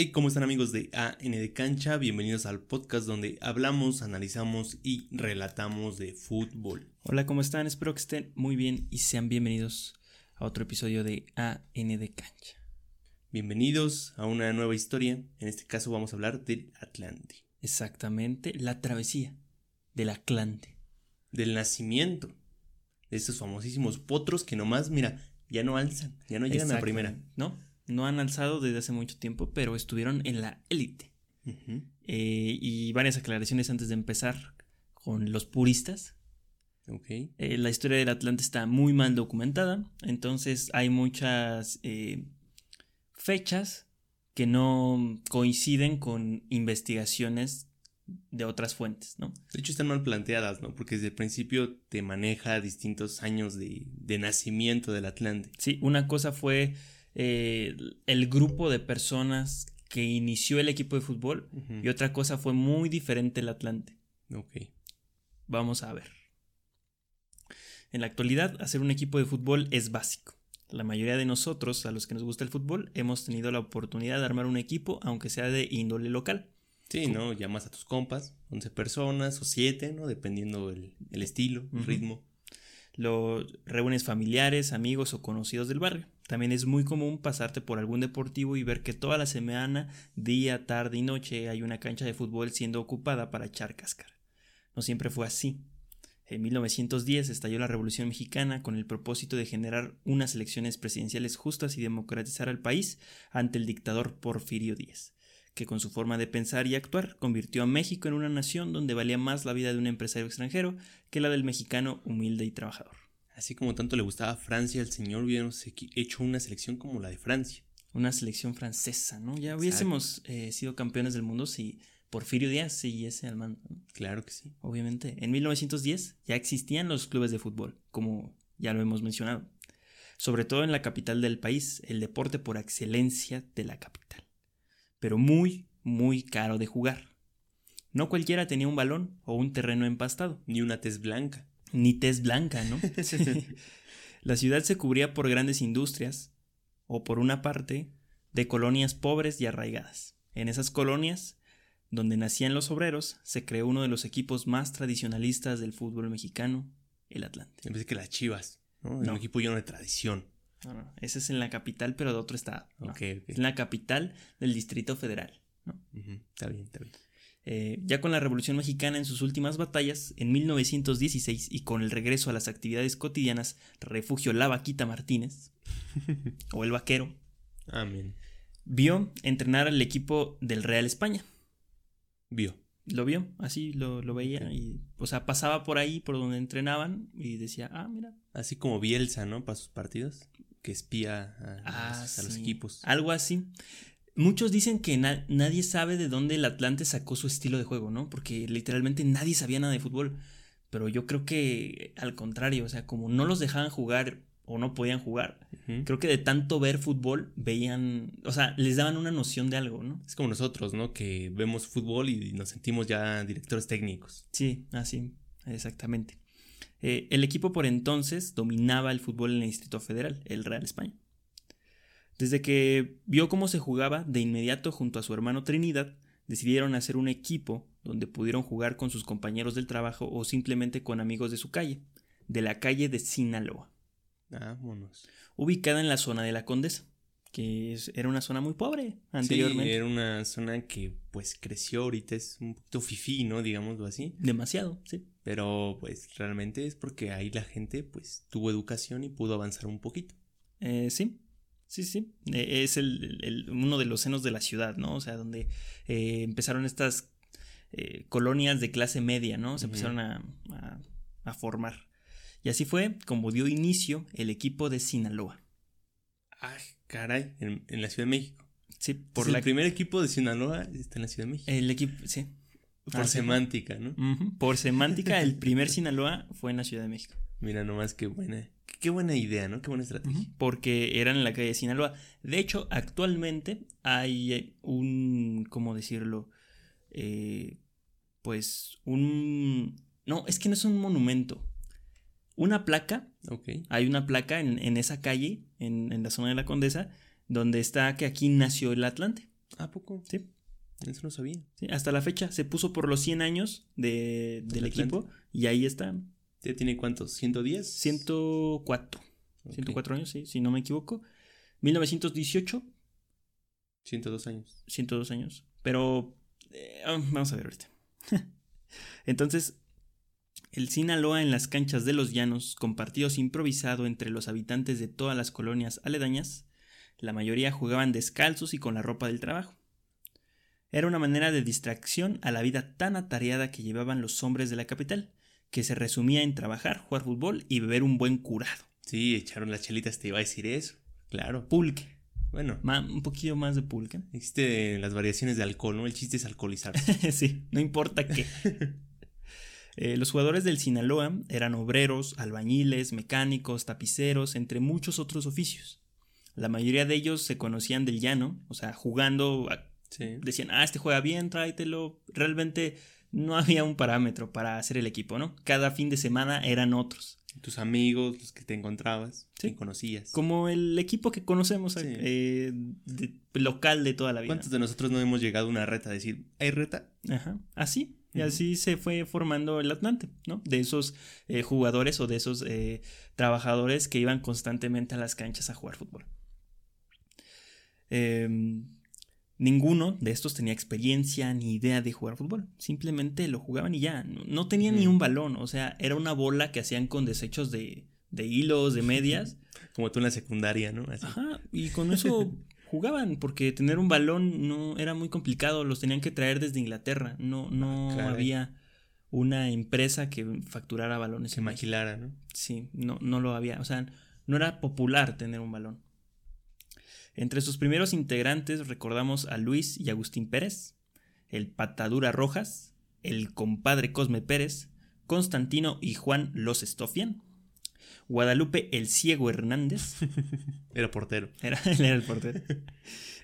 Hey, ¿cómo están amigos de AN de Cancha? Bienvenidos al podcast donde hablamos, analizamos y relatamos de fútbol. Hola, ¿cómo están? Espero que estén muy bien y sean bienvenidos a otro episodio de AN de Cancha. Bienvenidos a una nueva historia. En este caso vamos a hablar del Atlante. Exactamente, la travesía del Atlante. Del nacimiento de estos famosísimos potros que nomás, mira, ya no alzan, ya no llegan a la primera. ¿No? No han alzado desde hace mucho tiempo, pero estuvieron en la élite. Eh, y varias aclaraciones antes de empezar con los puristas. Ok. Eh, la historia del Atlante está muy mal documentada, entonces hay muchas eh, fechas que no coinciden con investigaciones de otras fuentes, ¿no? De hecho están mal planteadas, ¿no? Porque desde el principio te maneja distintos años de, de nacimiento del Atlante. Sí, una cosa fue eh, el grupo de personas que inició el equipo de fútbol y otra cosa fue muy diferente el Atlante. Ok. Vamos a ver. En la actualidad, hacer un equipo de fútbol es básico. La mayoría de nosotros, a los que nos gusta el fútbol, hemos tenido la oportunidad de armar un equipo, aunque sea de índole local. Sí, ¿no? Llamas a tus compas, 11 personas o 7, ¿no? Dependiendo el, el estilo, el ritmo. Lo reúnes familiares, amigos o conocidos del barrio. También es muy común pasarte por algún deportivo y ver que toda la semana, día, tarde y noche, hay una cancha de fútbol siendo ocupada para echar cáscara. No siempre fue así. En 1910 estalló la Revolución Mexicana con el propósito de generar unas elecciones presidenciales justas y democratizar al país ante el dictador Porfirio Díaz, que con su forma de pensar y actuar convirtió a México en una nación donde valía más la vida de un empresario extranjero que la del mexicano humilde y trabajador. Así como tanto le gustaba Francia, el señor hubiéramos hecho una selección como la de Francia. Una selección francesa, ¿no? Ya hubiésemos eh, sido campeones del mundo si Porfirio Díaz siguiese al mando, ¿no? Claro que sí. Obviamente. En 1910 ya existían los clubes de fútbol, como ya lo hemos mencionado. Sobre todo en la capital del país, el deporte por excelencia de la capital. Pero muy, muy caro de jugar. No cualquiera tenía un balón o un terreno empastado. Ni una tez blanca. Ni tez blanca, ¿no? la ciudad se cubría por grandes industrias, o por una parte, de colonias pobres y arraigadas. En esas colonias, donde nacían los obreros, se creó uno de los equipos más tradicionalistas del fútbol mexicano, el Atlante. En vez de que las chivas, ¿no? No. Un equipo lleno de tradición. No, no, ese es en la capital, pero de otro estado. Es en la capital del Distrito Federal. ¿no? Ujú, Está bien, está bien. Eh, ya con la Revolución Mexicana en sus últimas batallas, en 1916 y con el regreso a las actividades cotidianas, refugio La Vaquita Martínez, o el vaquero, Amén. vio entrenar al equipo del Real España. Vio. Lo vio, así lo, lo veía, y, o sea, pasaba por ahí, por donde entrenaban, y decía, ah, mira. Así como Bielsa, ¿no? Para sus partidos. Que espía a, Ah, los, a los sí. equipos. Algo así. Muchos dicen que na- nadie sabe de dónde el Atlante sacó su estilo de juego, ¿no? Porque literalmente nadie sabía nada de fútbol. Pero yo creo que al contrario, o sea, como no los dejaban jugar o no podían jugar, creo que de tanto ver fútbol veían, o sea, les daban una noción de algo, ¿no? Es como nosotros, ¿no? Que vemos fútbol y nos sentimos ya directores técnicos. Sí, así, exactamente. Eh, el equipo por entonces dominaba el fútbol en el Distrito Federal, el Real España. Desde que vio cómo se jugaba, de inmediato junto a su hermano Trinidad, decidieron hacer un equipo donde pudieron jugar con sus compañeros del trabajo o simplemente con amigos de su calle, de la calle de Sinaloa, Vámonos. ubicada en la zona de la Condesa, que es- era una zona muy pobre anteriormente. Sí, era una zona que pues creció ahorita, es un poquito fifí, ¿no? Digámoslo así. Demasiado, sí. Pero pues realmente es porque ahí la gente pues tuvo educación y pudo avanzar un poquito. Eh, sí, sí, sí. Eh, es el, el- uno de los senos de la ciudad, ¿no? O sea, donde eh, empezaron estas eh, colonias de clase media, ¿no? Se empezaron a, a- a formar. Y así fue como dio inicio el equipo de Sinaloa. Ah, caray, en, en la Ciudad de México. Sí, Por la, el primer equipo de Sinaloa está en la Ciudad de México. el equipo, sí. Por fue. semántica, ¿no? Por semántica, el primer Sinaloa fue en la Ciudad de México. Mira nomás qué buena, qué, buena idea, ¿no? Qué buena estrategia. Porque eran en la calle de Sinaloa. De hecho, actualmente hay eh, un, ¿cómo decirlo? Eh, pues un... No, es que no es un monumento. Una placa, Ok. hay una placa en, en esa calle, en, en la zona de la Condesa, donde está que aquí nació el Atlante. ¿A poco? Sí. Eso no sabía. Sí, hasta la fecha se puso por los 100 años de, del equipo y ahí está. ¿Ya tiene cuántos? ¿110? 104. 104 años, sí, si no me equivoco. 1918. 102 años. 102 años. Pero eh, ah, vamos a ver ahorita. Entonces, el Sinaloa en las canchas de los llanos, con partidos improvisado entre los habitantes de todas las colonias aledañas, la mayoría jugaban descalzos y con la ropa del trabajo. Era una manera de distracción a la vida tan atareada que llevaban los hombres de la capital, que se resumía en trabajar, jugar fútbol y beber un buen curado. Sí, echaron las chelitas, te iba a decir eso. Claro. Pulque. Bueno. un poquito más de pulque. Existe las variaciones de alcohol, ¿no? El chiste es alcoholizar. sí, no importa qué. Eh, los jugadores del Sinaloa eran obreros, albañiles, mecánicos, tapiceros, entre muchos otros oficios. La mayoría de ellos se conocían del llano, o sea, jugando Decían, ah, este juega bien, tráetelo. Realmente no había un parámetro para hacer el equipo, ¿no? Cada fin de semana eran otros. Tus amigos, los que te encontrabas, que conocías. Como el equipo que conocemos eh, local de toda la vida. ¿Cuántos de nosotros no hemos llegado a una reta a decir, ¿hay reta? Ajá, así. Y así se fue formando el Atlante, ¿no? De esos eh, jugadores o de esos eh, trabajadores que iban constantemente a las canchas a jugar fútbol. Eh, Ninguno de estos tenía experiencia ni idea de jugar fútbol. Simplemente lo jugaban y ya. No, tenían ni un balón. O sea, era una bola que hacían con desechos de, de hilos, de medias. Como tú en la secundaria, ¿no? Ajá. Y con eso jugaban, porque tener un balón no era muy complicado. Los tenían que traer desde Inglaterra. No, no ah, había una empresa que facturara balones. Que maquilara, ¿no? Sí, no, no lo había. O sea, no era popular tener un balón. Entre sus primeros integrantes recordamos a Luis y Agustín Pérez, el Patadura Rojas, el compadre Cosme Pérez, Constantino y Juan Los Estofian, Guadalupe el Ciego Hernández. Era portero. Era, era el portero.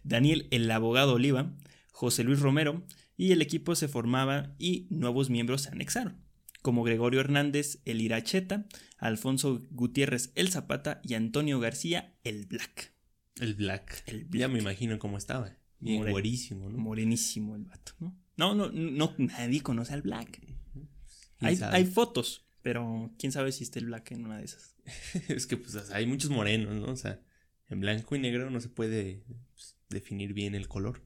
Daniel el Abogado Oliva, José Luis Romero, y el equipo se formaba y nuevos miembros se anexaron, como Gregorio Hernández el Iracheta, Alfonso Gutiérrez el Zapata y Antonio García el Black. El Black. Ya me imagino cómo estaba. Bien ¿no? Morenísimo el vato, ¿no? No, no, no, nadie conoce al Black. Hay, hay, fotos, pero quién sabe si está el Black en una de esas. es que pues hay muchos morenos, ¿no? O sea, en blanco y negro no se puede pues, definir bien el color.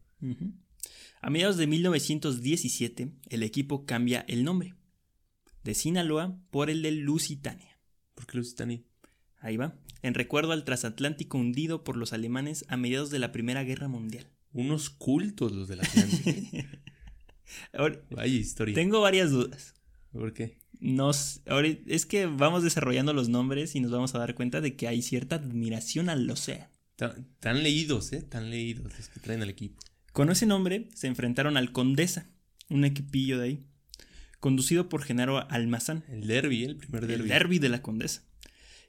A mediados de 1917, el equipo cambia el nombre de Sinaloa por el de Lusitania. ¿Por qué Lusitania? Ahí va en recuerdo al transatlántico hundido por los alemanes a mediados de la Primera Guerra Mundial. Unos cultos los del Atlántico. Vaya historia. Tengo varias dudas. ¿Por qué? Nos, es que vamos desarrollando los nombres y nos vamos a dar cuenta de que hay cierta admiración al océano. Tan, leídos, ¿eh? Tan leídos los que traen al equipo. Con ese nombre se enfrentaron al Condesa, un equipillo de ahí, conducido por Genaro Almazán. El derby, el primer derby. El derby de la Condesa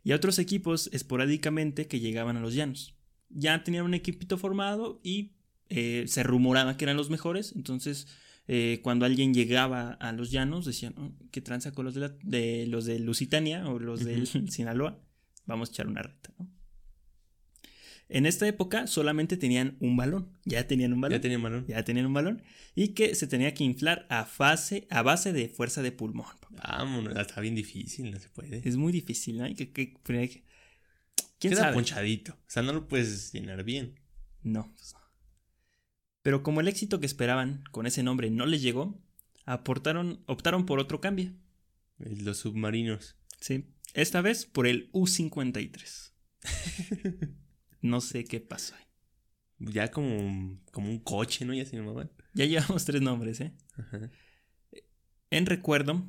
y a otros equipos esporádicamente que llegaban a los llanos. Ya tenían un equipito formado y eh, se rumoraba que eran los mejores, entonces eh, cuando alguien llegaba a los llanos decían, oh, ¿qué tranza con los de, de, los de Lusitania o los de Sinaloa? Vamos a echar una reta, ¿no? En esta época solamente tenían un balón. Ya tenían un balón. Ya tenían balón. Ya tenían un balón. Y que se tenía que inflar a, fase, a base de fuerza de pulmón. Vámonos, está bien difícil, no se puede. Es muy difícil, ¿no? que, ¿Quién Queda sabe? ponchadito. O sea, no lo puedes llenar bien. No. Pues Pero como el éxito que esperaban con ese nombre no les llegó, aportaron, optaron por otro cambio. Los submarinos. Sí. Esta vez por el U-53. No sé qué pasó. Ya como, como un coche, ¿no? Ya se llamaban. Ya llevamos tres nombres, ¿eh? En recuerdo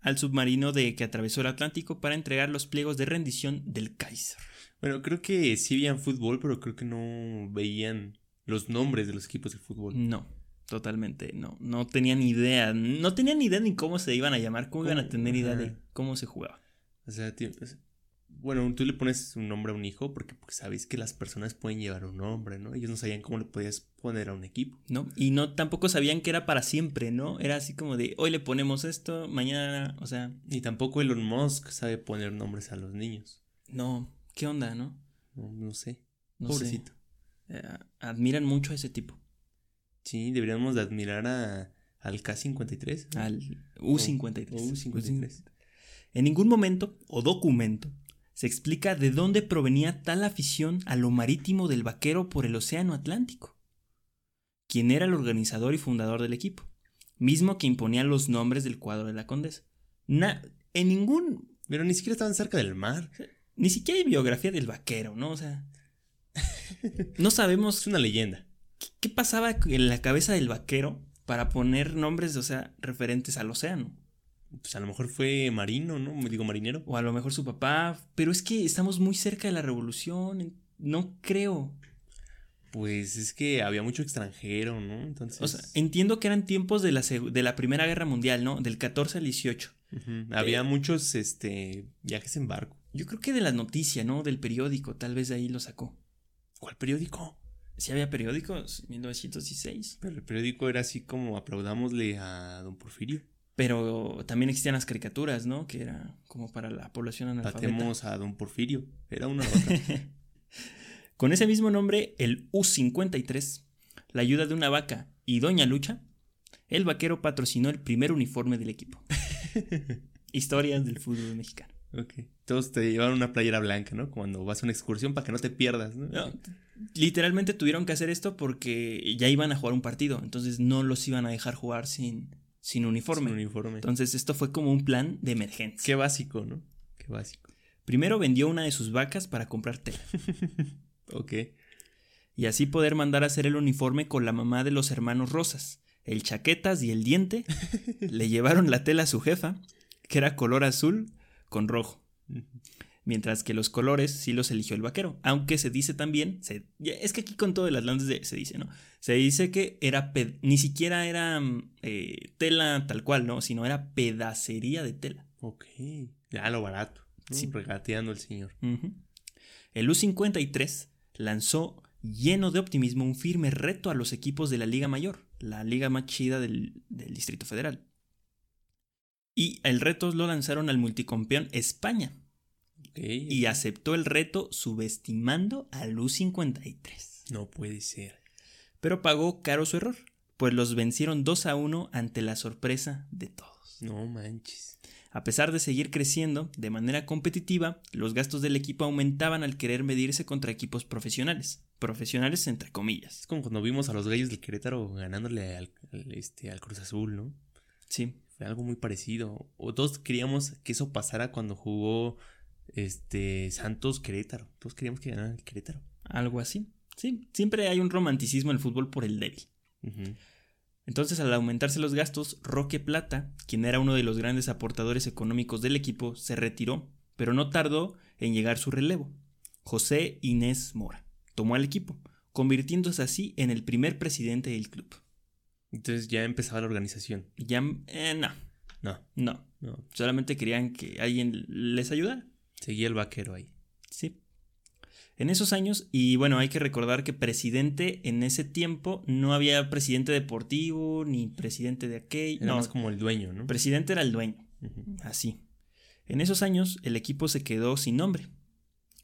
al submarino de que atravesó el Atlántico para entregar los pliegos de rendición del Kaiser. Bueno, creo que sí veían fútbol, pero creo que no veían los nombres de los equipos de fútbol. No, totalmente, no. No tenían idea. No tenían idea ni cómo se iban a llamar, cómo, iban a tener idea de cómo se jugaba. O sea, tío, bueno, tú le pones un nombre a un hijo porque, sabes que las personas pueden llevar un nombre, ¿no? Ellos no sabían cómo le podías poner a un equipo. No, y no tampoco sabían que era para siempre, ¿no? Era así como de, hoy le ponemos esto, mañana, o sea... Y tampoco Elon Musk sabe poner nombres a los niños. No, ¿qué onda, no? No, sé. Pobrecito. Eh, admiran mucho a ese tipo. Sí, deberíamos de admirar a, al K-53. Al U-53. O U-53. En ningún momento o documento se explica de dónde provenía tal afición a lo marítimo del vaquero por el Océano Atlántico. Quien era el organizador y fundador del equipo, mismo que imponía los nombres del cuadro de la condesa. Na- en ningún Pero ni siquiera estaban cerca del mar. Ni siquiera hay biografía del vaquero, ¿no? O sea. No sabemos Es una leyenda. qué pasaba en la cabeza del vaquero para poner nombres, o sea, referentes al océano. Pues a lo mejor fue marino, ¿no? Me digo marinero. O a lo mejor su papá. Pero es que estamos muy cerca de la revolución. No creo. Pues es que había mucho extranjero, ¿no? Entonces. O sea, entiendo que eran tiempos de la, de la Primera Guerra Mundial, ¿no? Del 14 al 18. ujú, Había muchos este, viajes en barco. Yo creo que de la noticia, ¿no? Del periódico, tal vez de ahí lo sacó. ¿Cuál periódico? Sí había periódicos, 1916. Pero el periódico era así como aplaudámosle a don Porfirio. Pero también existían las caricaturas, ¿no? Que era como para la población analfabeta. Patemos a don Porfirio. Era una otra. Con ese mismo nombre, el U-53, la ayuda de una vaca y Doña Lucha, el vaquero patrocinó el primer uniforme del equipo. Historias del fútbol mexicano. ok. Todos te llevaron una playera blanca, ¿no? Cuando vas a una excursión para que no te pierdas, ¿no? No, literalmente tuvieron que hacer esto porque ya iban a jugar un partido, entonces no los iban a dejar jugar sin, sin uniforme. Sin uniforme. Entonces esto fue como un plan de emergencia. Qué básico, ¿no? Qué básico. Primero vendió una de sus vacas para comprar tela. Ok. y así poder mandar a hacer el uniforme con la mamá de los hermanos Rosas. El Chaquetas y el Diente le llevaron la tela a su jefa, que era color azul con rojo. Mientras que los colores sí los eligió el vaquero. Aunque se dice también, se- es que aquí con todo el Atlantis se dice, ¿no? Se dice que era, ni siquiera era mm, eh, tela tal cual, ¿no? Sino era pedacería de tela. Ok. Ya lo barato. ¿no? Sí. Regateando el señor. El U-53 lanzó lleno de optimismo un firme reto a los equipos de la Liga Mayor, la liga más chida del, del Distrito Federal. Y el reto lo lanzaron al multicampeón España Y aceptó el reto subestimando al U-53. No puede ser. Pero pagó caro su error, pues los vencieron 2 a 1 ante la sorpresa de todos. No manches. A pesar de seguir creciendo de manera competitiva, los gastos del equipo aumentaban al querer medirse contra equipos profesionales. Profesionales entre comillas. Es como cuando vimos a los gallos del Querétaro ganándole al, al, este, al Cruz Azul, ¿no? Sí. Fue algo muy parecido. O todos queríamos que eso pasara cuando jugó este Santos Querétaro. Todos queríamos que ganara el Querétaro. Algo así. Sí, siempre hay un romanticismo en el fútbol por el débil. Entonces, al aumentarse los gastos, Roque Plata, quien era uno de los grandes aportadores económicos del equipo, se retiró, pero no tardó en llegar su relevo. José Inés Mora tomó al equipo, convirtiéndose así en el primer presidente del club. Entonces ya empezaba la organización. Ya, eh, no, No, no, no. solamente querían que alguien les ayudara. Seguía el vaquero ahí. Sí. En esos años, y bueno, hay que recordar que presidente en ese tiempo no había presidente deportivo ni presidente de aquel. Era No, más como el dueño, ¿no? presidente era el dueño. Así. En esos años, el equipo se quedó sin nombre.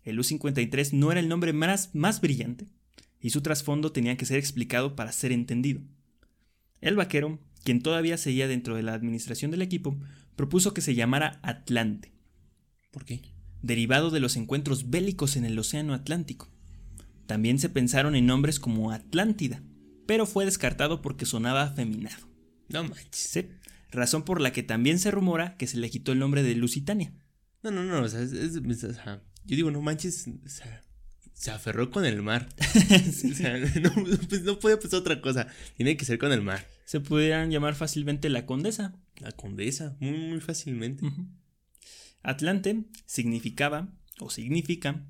El U-53 no era el nombre más, más brillante, y su trasfondo tenía que ser explicado para ser entendido. El vaquero, quien todavía seguía dentro de la administración del equipo, propuso que se llamara Atlante, ¿Por qué? Derivado de los encuentros bélicos en el Océano Atlántico. También se pensaron en nombres como Atlántida, pero fue descartado porque sonaba afeminado. No manches. Sí, razón por la que también se rumora que se le quitó el nombre de Lusitania. No, no, no. O sea, es- es- es- o sea, yo digo, no manches. O sea, se aferró con el mar. O sea, no, pues no puede pasar otra cosa. Tiene que ser con el mar. Se pudieran llamar fácilmente la condesa. La condesa, muy, muy fácilmente. Atlante significaba, o significa,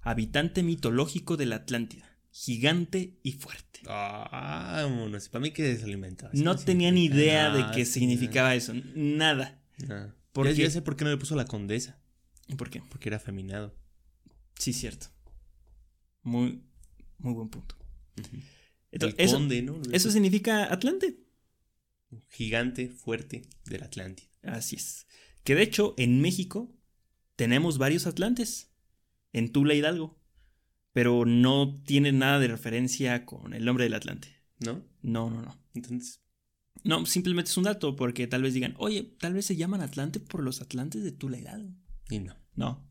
habitante mitológico de la Atlántida, gigante y fuerte. Ah, vámonos. Para mí que desalimentado. No tenía ni idea de qué sí, significaba eso, nada. No. ¿Por Ya- qué? ya sé por qué no le puso la condesa. ¿Por qué? Porque era afeminado. Sí, cierto. Muy, muy buen punto. Entonces, el eso, conde, ¿no? eso significa Atlante. Gigante, fuerte del Atlántida. Así es. Que de hecho, en México tenemos varios Atlantes. En Tula Hidalgo. Pero no tiene nada de referencia con el nombre del Atlante. ¿No? No, no, no. Entonces, No, simplemente es un dato porque tal vez digan, oye, tal vez se llaman Atlante por los Atlantes de Tula Hidalgo. y no. No.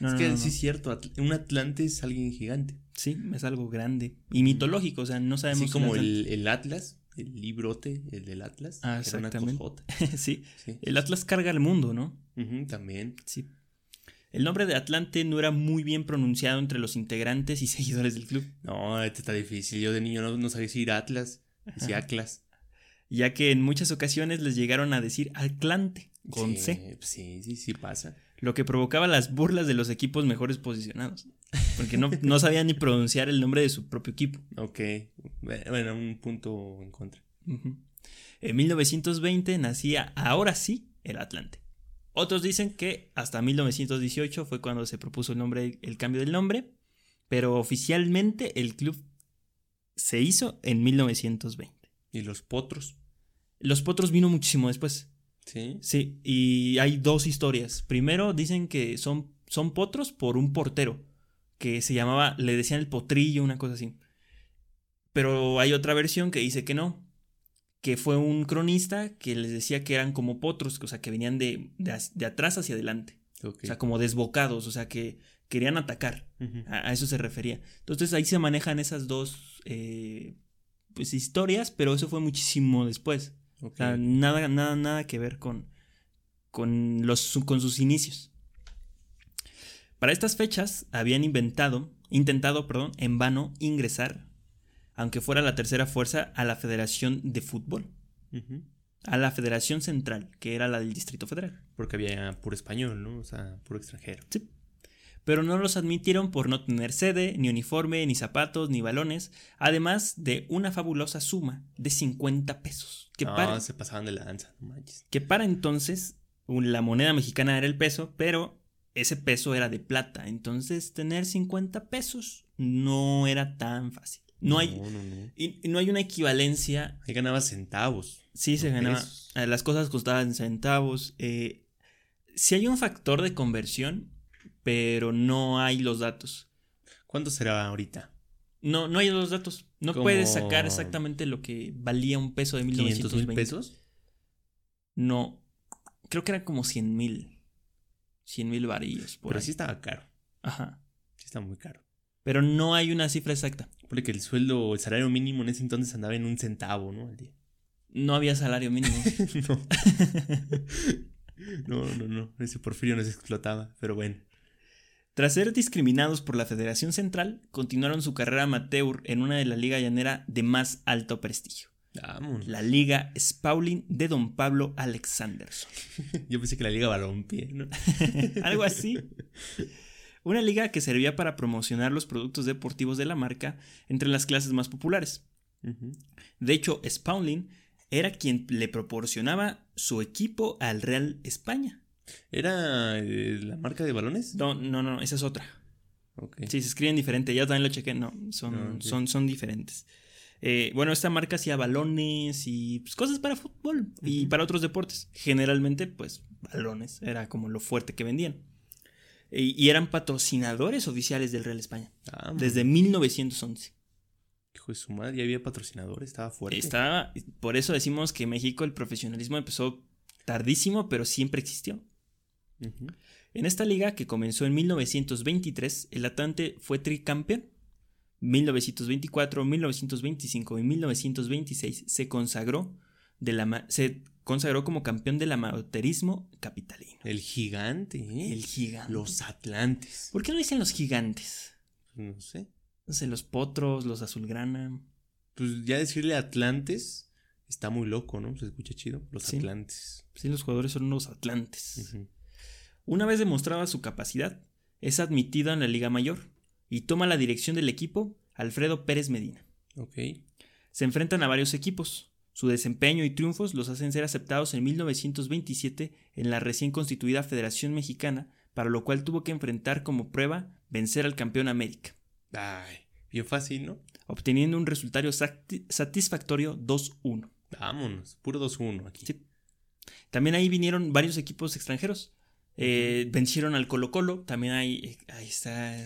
No, es no, que no, sí es cierto, Atl- un Atlante es alguien gigante. Sí, es algo grande. Y mitológico, o sea, no sabemos. Si como el Atlas, el librote, el del Atlas. Ah, exactamente. sí, Sí. el Atlas carga el mundo, ¿no? También. Sí. El nombre de Atlante no era muy bien pronunciado entre los integrantes y seguidores del club, No, este está difícil. Yo de niño no, no sabía decir Atlas, decía. Atlas. ya que en muchas ocasiones les llegaron a decir Atlante con sí, C, pues Sí, sí, sí pasa. Lo que provocaba las burlas de los equipos mejores posicionados, porque no, no sabían ni pronunciar el nombre de su propio equipo. Ok. Bueno, un punto en contra. En 1920 nacía ahora sí el Atlante. Otros dicen que hasta 1918 fue cuando se propuso el nombre, el cambio del nombre, pero oficialmente el club se hizo en 1920. ¿Y los potros? Los Potros vino muchísimo después. Sí. Sí, y hay dos historias. Primero dicen que son, son potros por un portero, que se llamaba, le decían el potrillo, una cosa así. Pero hay otra versión que dice que no, que fue un cronista que les decía que eran como potros, o sea, que venían de, de, atrás hacia adelante, o sea, como desbocados, o sea, que querían atacar. A eso se refería. Entonces ahí se manejan esas dos eh, pues, historias, pero eso fue muchísimo después. Ok. O sea, nada, nada, nada que ver con, con, los, con sus inicios. Para estas fechas habían inventado, intentado, perdón, en vano ingresar, aunque fuera la tercera fuerza, a la Federación de Fútbol, a la Federación Central, que era la del Distrito Federal. Porque había puro español, ¿no? O sea, puro extranjero. Sí. Pero no los admitieron por no tener sede, ni uniforme, ni zapatos, ni balones, además de una fabulosa suma de 50 pesos, que no, para, se pasaban de lanza, no manches. que para entonces la moneda mexicana era el peso, pero ese peso era de plata. Entonces tener 50 pesos no era tan fácil. No, hay, No, no, no. y, y no hay una equivalencia. Ahí ganaba centavos. Sí, se ganaba. pesos. eh, Las cosas costaban centavos. eh, sí hay un factor de conversión, pero no hay los datos. ¿Cuánto será ahorita? No, no hay los datos. No puedes sacar exactamente lo que valía un peso de 500 1920. mil pesos. No, creo que eran como 100 mil. 100 mil varillos. Por Pero ahí. sí estaba caro. Ajá. Sí está muy caro. Pero no hay una cifra exacta. Porque el sueldo, el salario mínimo en ese entonces andaba en un centavo, ¿no? Al día. No había salario mínimo. no. no, no, no. Ese Porfirio nos explotaba. Pero bueno. Tras ser discriminados por la Federación Central, continuaron su carrera amateur en una de la liga llanera de más alto prestigio, Vamos. la Liga Spaulding de Don Pablo Alexanderson. Yo pensé que la liga balompié, ¿no? Algo así. Una liga que servía para promocionar los productos deportivos de la marca entre las clases más populares. De hecho, Spaulding era quien le proporcionaba su equipo al Real España. ¿Era eh, la marca de balones? No, no, no, esa es otra. Sí, se escriben diferente. Ya también lo chequé. No, son, Ah, son, son diferentes. Eh, bueno, esta marca hacía balones y pues, cosas para fútbol y para otros deportes. Generalmente, pues, balones. Era como lo fuerte que vendían. Y, y eran patrocinadores oficiales del Real España. Vamos. Desde 1911. Hijo de su madre, ya había patrocinadores, estaba fuerte. Estaba, por eso decimos que en México el profesionalismo empezó tardísimo, pero siempre existió. En esta liga, que comenzó en 1923, el Atlante fue tricampeón. 1924, 1925 y 1926 se consagró, de la, se consagró como campeón del amateurismo capitalino. El gigante, ¿eh? El gigante. Los Atlantes. ¿Por qué no dicen los gigantes? No sé. No sé, los potros, los azulgrana. Pues ya decirle Atlantes está muy loco, ¿no? Se escucha chido. Los Sí. Atlantes. Sí, los jugadores son los atlantes. Ujú. Una vez demostrada su capacidad, es admitido en la Liga Mayor y toma la dirección del equipo Alfredo Pérez Medina. Ok. Se enfrentan a varios equipos. Su desempeño y triunfos los hacen ser aceptados en 1927 en la recién constituida Federación Mexicana, para lo cual tuvo que enfrentar como prueba vencer al campeón América, Ay, bien fácil, ¿no? obteniendo un resultado sati- satisfactorio 2-1. Vámonos. Puro 2-1 aquí. Sí. También ahí vinieron varios equipos extranjeros. Eh, vencieron al Colo Colo. También hay, ahí está,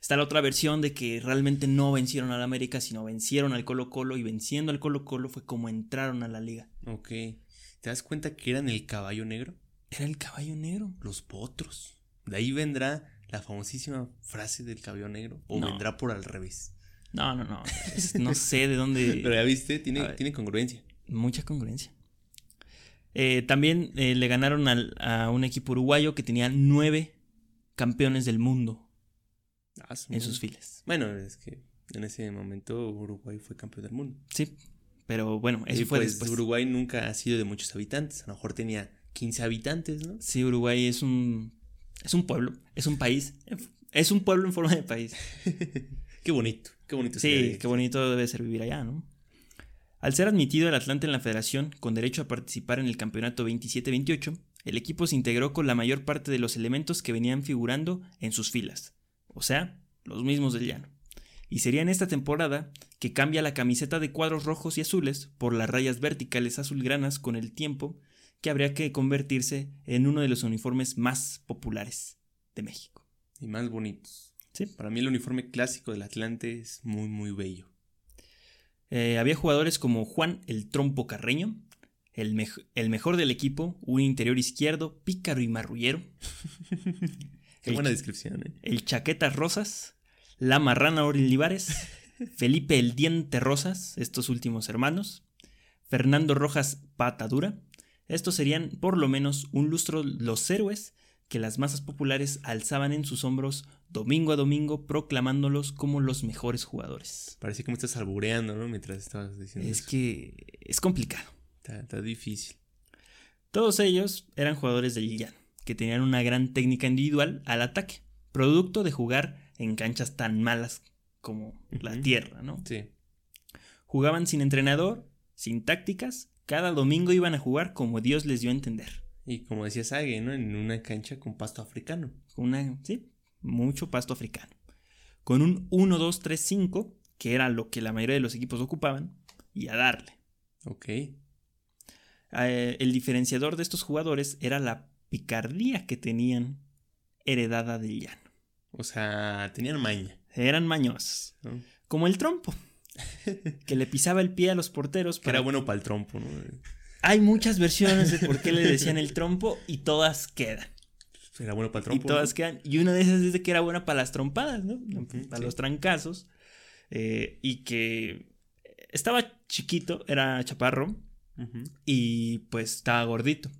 está la otra versión de que realmente no vencieron al América, sino vencieron al Colo Colo. Y venciendo al Colo Colo fue como entraron a la liga. Ok. ¿Te das cuenta que eran el caballo negro? Era el caballo negro. Los potros. De ahí vendrá la famosísima frase del caballo negro. O No. vendrá por al revés. No, no, no. es- no sé de dónde. Pero ya viste, tiene, tiene congruencia. Mucha congruencia. Eh, también eh, le ganaron al- a un equipo uruguayo que tenía nueve campeones del mundo Ah, en sus filas. Bueno, es que en ese momento Uruguay fue campeón del mundo. Sí, pero bueno, eso y fue pues después. Uruguay nunca ha sido de muchos habitantes. A lo mejor tenía 15 habitantes, ¿no? Sí, Uruguay es un es un pueblo, es un país, es un pueblo en forma de país. Qué bonito, qué bonito. Sí, qué bonito debe ser vivir allá, ¿no? Al ser admitido el Atlante en la federación, con derecho a participar en el campeonato 27-28, el equipo se integró con la mayor parte de los elementos que venían figurando en sus filas, o sea, los mismos del llano. Y sería en esta temporada que cambia la camiseta de cuadros rojos y azules por las rayas verticales azulgranas con el tiempo, que habría que convertirse en uno de los uniformes más populares de México. Y más bonitos. Sí. Para mí el uniforme clásico del Atlante es muy, muy bello. Eh, había jugadores como Juan el Trompo Carreño, el, el mejor del equipo, un interior izquierdo, pícaro y marrullero, Qué El- buena descripción, ¿eh? el Chaquetas Rosas, la Marrana Olivares, Felipe el Diente Rosas, estos últimos hermanos, Fernando Rojas Patadura. Estos serían por lo menos un lustro los héroes que las masas populares alzaban en sus hombros domingo a domingo proclamándolos como los mejores jugadores. Parece que me estás albureando, ¿no? Mientras estabas diciendo Es eso. que es complicado. Está, está difícil. Todos ellos eran jugadores del llano, que tenían una gran técnica individual al ataque, producto de jugar en canchas tan malas como la tierra, ¿no? Sí. Jugaban sin entrenador, sin tácticas, cada domingo iban a jugar como Dios les dio a entender. Y como decía Sage, ¿no? En una cancha con pasto africano. Con una, sí, mucho pasto africano. Con un 1-2-3-5, que era lo que la mayoría de los equipos ocupaban, y a darle. Ok. Eh, el diferenciador de estos jugadores era la picardía que tenían heredada del llano. O sea, tenían maña. Eran mañosos. ¿no? Como el trompo. que le pisaba el pie a los porteros. Que era para- bueno para el trompo, ¿no? Hay muchas versiones de por qué le decían el trompo y todas quedan. Era bueno para el y trompo. todas ¿no? quedan. Y una de esas es de que era buena para las trompadas, ¿no? Para sí. los trancazos. eh, y que estaba chiquito, era chaparro. Y pues estaba gordito.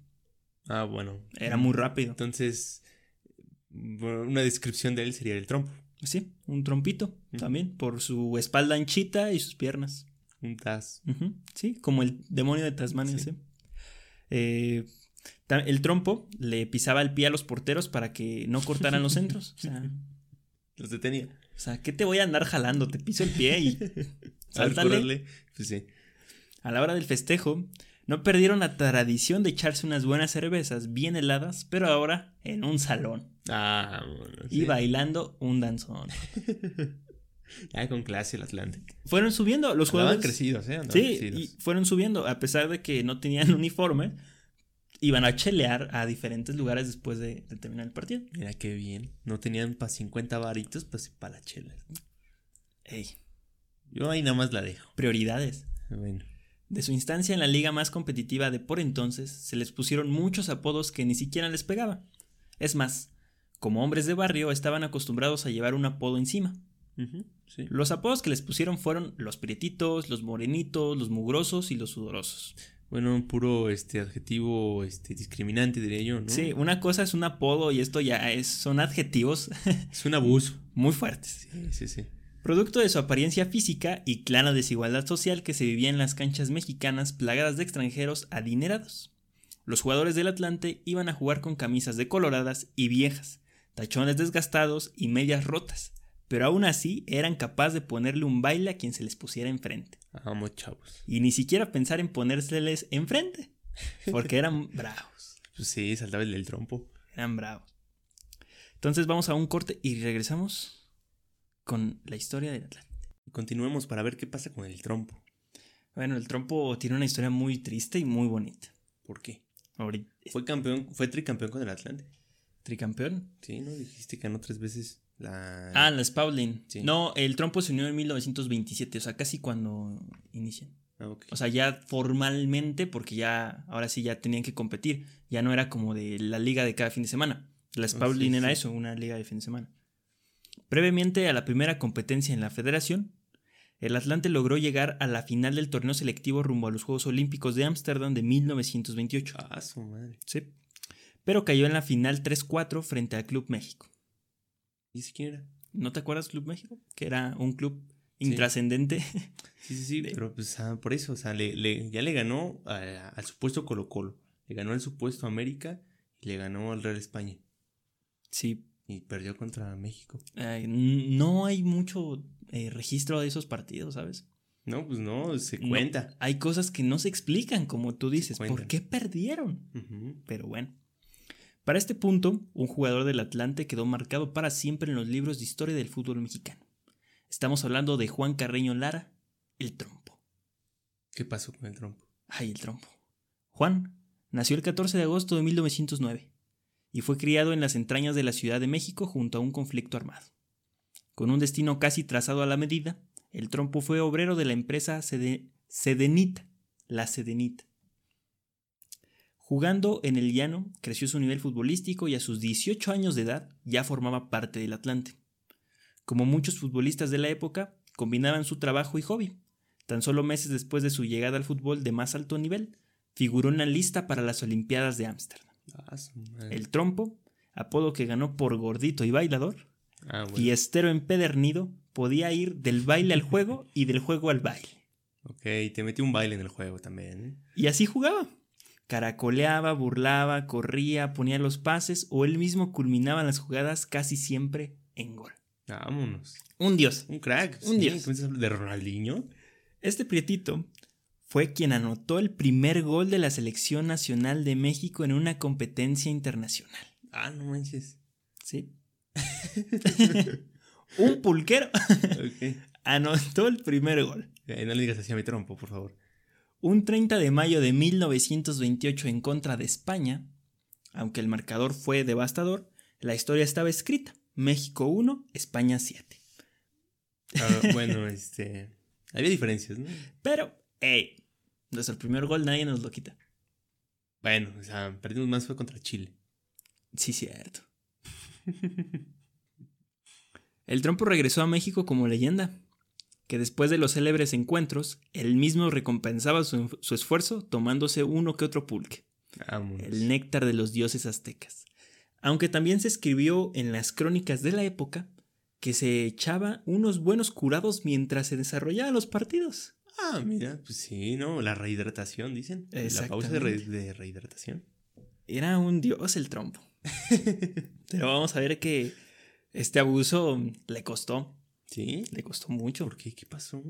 Ah, bueno. Era muy rápido. Entonces, una descripción de él sería el trompo. Sí, un trompito también. Por su espalda anchita y sus piernas. Un taz. Sí, como el demonio de Tasmania, Sí. sí. Eh, el trompo le pisaba el pie a los porteros para que no cortaran los centros. O sea, Los detenía. o sea, ¿qué te voy a andar jalando? Te piso el pie y A ver, Sáltale. Pues sí. a la hora del festejo no perdieron la tradición de echarse unas buenas cervezas bien heladas, pero ahora en un salón Ah, bueno. y bailando un danzón. Ya con clase el Atlante. Fueron subiendo los Andaban jugadores. crecidos, ¿eh? Andaban Sí, crecidos. y fueron subiendo, a pesar de que no tenían uniforme, iban a chelear a diferentes lugares después de, de terminar el partido. Mira qué bien. No tenían para 50 varitos, pues para la chela. Ey, Yo ahí nada más la dejo. prioridades. Bueno. De su instancia en la liga más competitiva de por entonces, se les pusieron muchos apodos que ni siquiera les pegaba. Es más, como hombres de barrio estaban acostumbrados a llevar un apodo encima. Sí. Los apodos que les pusieron fueron los prietitos, los morenitos, los mugrosos y los sudorosos. Bueno, un puro este adjetivo este discriminante diría yo, ¿no? Sí, una cosa es un apodo y esto ya es, son adjetivos Es un abuso. muy fuertes. Sí, sí, sí. Producto de su apariencia física y clara desigualdad social que se vivía en las canchas mexicanas plagadas de extranjeros adinerados. Los jugadores del Atlante iban a jugar con camisas decoloradas y viejas, tachones desgastados y medias rotas, pero aún así eran capaces de ponerle un baile a quien se les pusiera enfrente. Vamos, chavos. Y ni siquiera pensar en ponérseles enfrente, porque eran bravos, Pues sí, saltaba el del trompo. eran bravos. Entonces vamos a un corte y regresamos con la historia del Atlante. Continuemos para ver qué pasa con el trompo. Bueno, el trompo tiene una historia muy triste y muy bonita. ¿Por qué? Ahorita- Fue campeón, fue tricampeón con el Atlante. Tricampeón. Sí, ¿no? Dijiste que ganó tres veces la... Ah, la Spalding. Sí. No, el trompo se unió en 1927, o sea, casi cuando inician. Ah. O sea, ya formalmente, porque ya, ahora sí ya tenían que competir. Ya no era como de la liga de cada fin de semana. La Spalding sí, era sí. eso, una liga de fin de semana. Previamente a la primera competencia en la federación, el Atlante logró llegar a la final del torneo selectivo rumbo a los Juegos Olímpicos de Ámsterdam de 1928. Ah, su madre. Sí. Pero cayó en la final 3-4 frente al Club México. ¿Y ese quién era? ¿No te acuerdas Club México? Que era un club intrascendente. Sí, sí, sí, De- pero pues ah, por eso, o sea, le, le- ya le ganó al supuesto Colo Colo, le ganó al supuesto América y le ganó al Real España sí. y perdió contra México. eh, no hay mucho eh, registro de esos partidos, ¿sabes? No, pues no, se No, cuenta. hay cosas que no se explican, como tú dices. ¿Por qué perdieron? Pero bueno. Para este punto, un jugador del Atlante quedó marcado para siempre en los libros de historia del fútbol mexicano. Estamos hablando de Juan Carreño Lara, el trompo. ¿Qué pasó con el trompo? Ay, el trompo. Juan nació el 14 de agosto de 1909 y fue criado en las entrañas de la Ciudad de México junto a un conflicto armado. Con un destino casi trazado a la medida, el trompo fue obrero de la empresa Sede- Sedenita, la Sedenita. Jugando en el llano, creció su nivel futbolístico y a sus 18 años de edad ya formaba parte del Atlante. Como muchos futbolistas de la época, combinaban su trabajo y hobby. Tan solo meses después de su llegada al fútbol de más alto nivel, figuró en la lista para las Olimpiadas de Ámsterdam. Ah. El trompo, apodo que ganó por gordito y bailador, Ah, bueno. fiestero empedernido, podía ir del baile al juego y del juego al baile. Ok, te metí un baile en el juego también. ¿eh? Y así jugaba. Caracoleaba, burlaba, corría, ponía los pases o él mismo culminaba las jugadas casi siempre en gol. Vámonos. Un dios. Un crack. Un sí, dios. ¿De Ronaldinho? Este prietito fue quien anotó el primer gol de la selección nacional de México en una competencia internacional. Ah, no manches. ¿Sí? Un pulquero anotó el primer gol. Eh, no le digas así a mi trompo, por favor. Un 30 de mayo de 1928 en contra de España, aunque el marcador fue devastador, la historia estaba escrita. México 1, España 7. Ah, bueno, este. Había diferencias, ¿no? Pero, hey, nuestro primer gol nadie nos lo quita. Bueno, o sea, perdimos más fue contra Chile. Sí, cierto. El trompo regresó a México como leyenda, que después de los célebres encuentros, él mismo recompensaba su, su esfuerzo tomándose uno que otro pulque, Vámonos. el néctar de los dioses aztecas. Aunque también se escribió en las crónicas de la época que se echaba unos buenos curados mientras se desarrollaban los partidos. Ah, mira, pues sí, ¿no? La rehidratación, dicen. La pausa de, re- de rehidratación. Era un dios el trompo. Pero vamos a ver que este abuso le costó, ¿Sí? le costó mucho. ¿Por qué? ¿Qué pasó?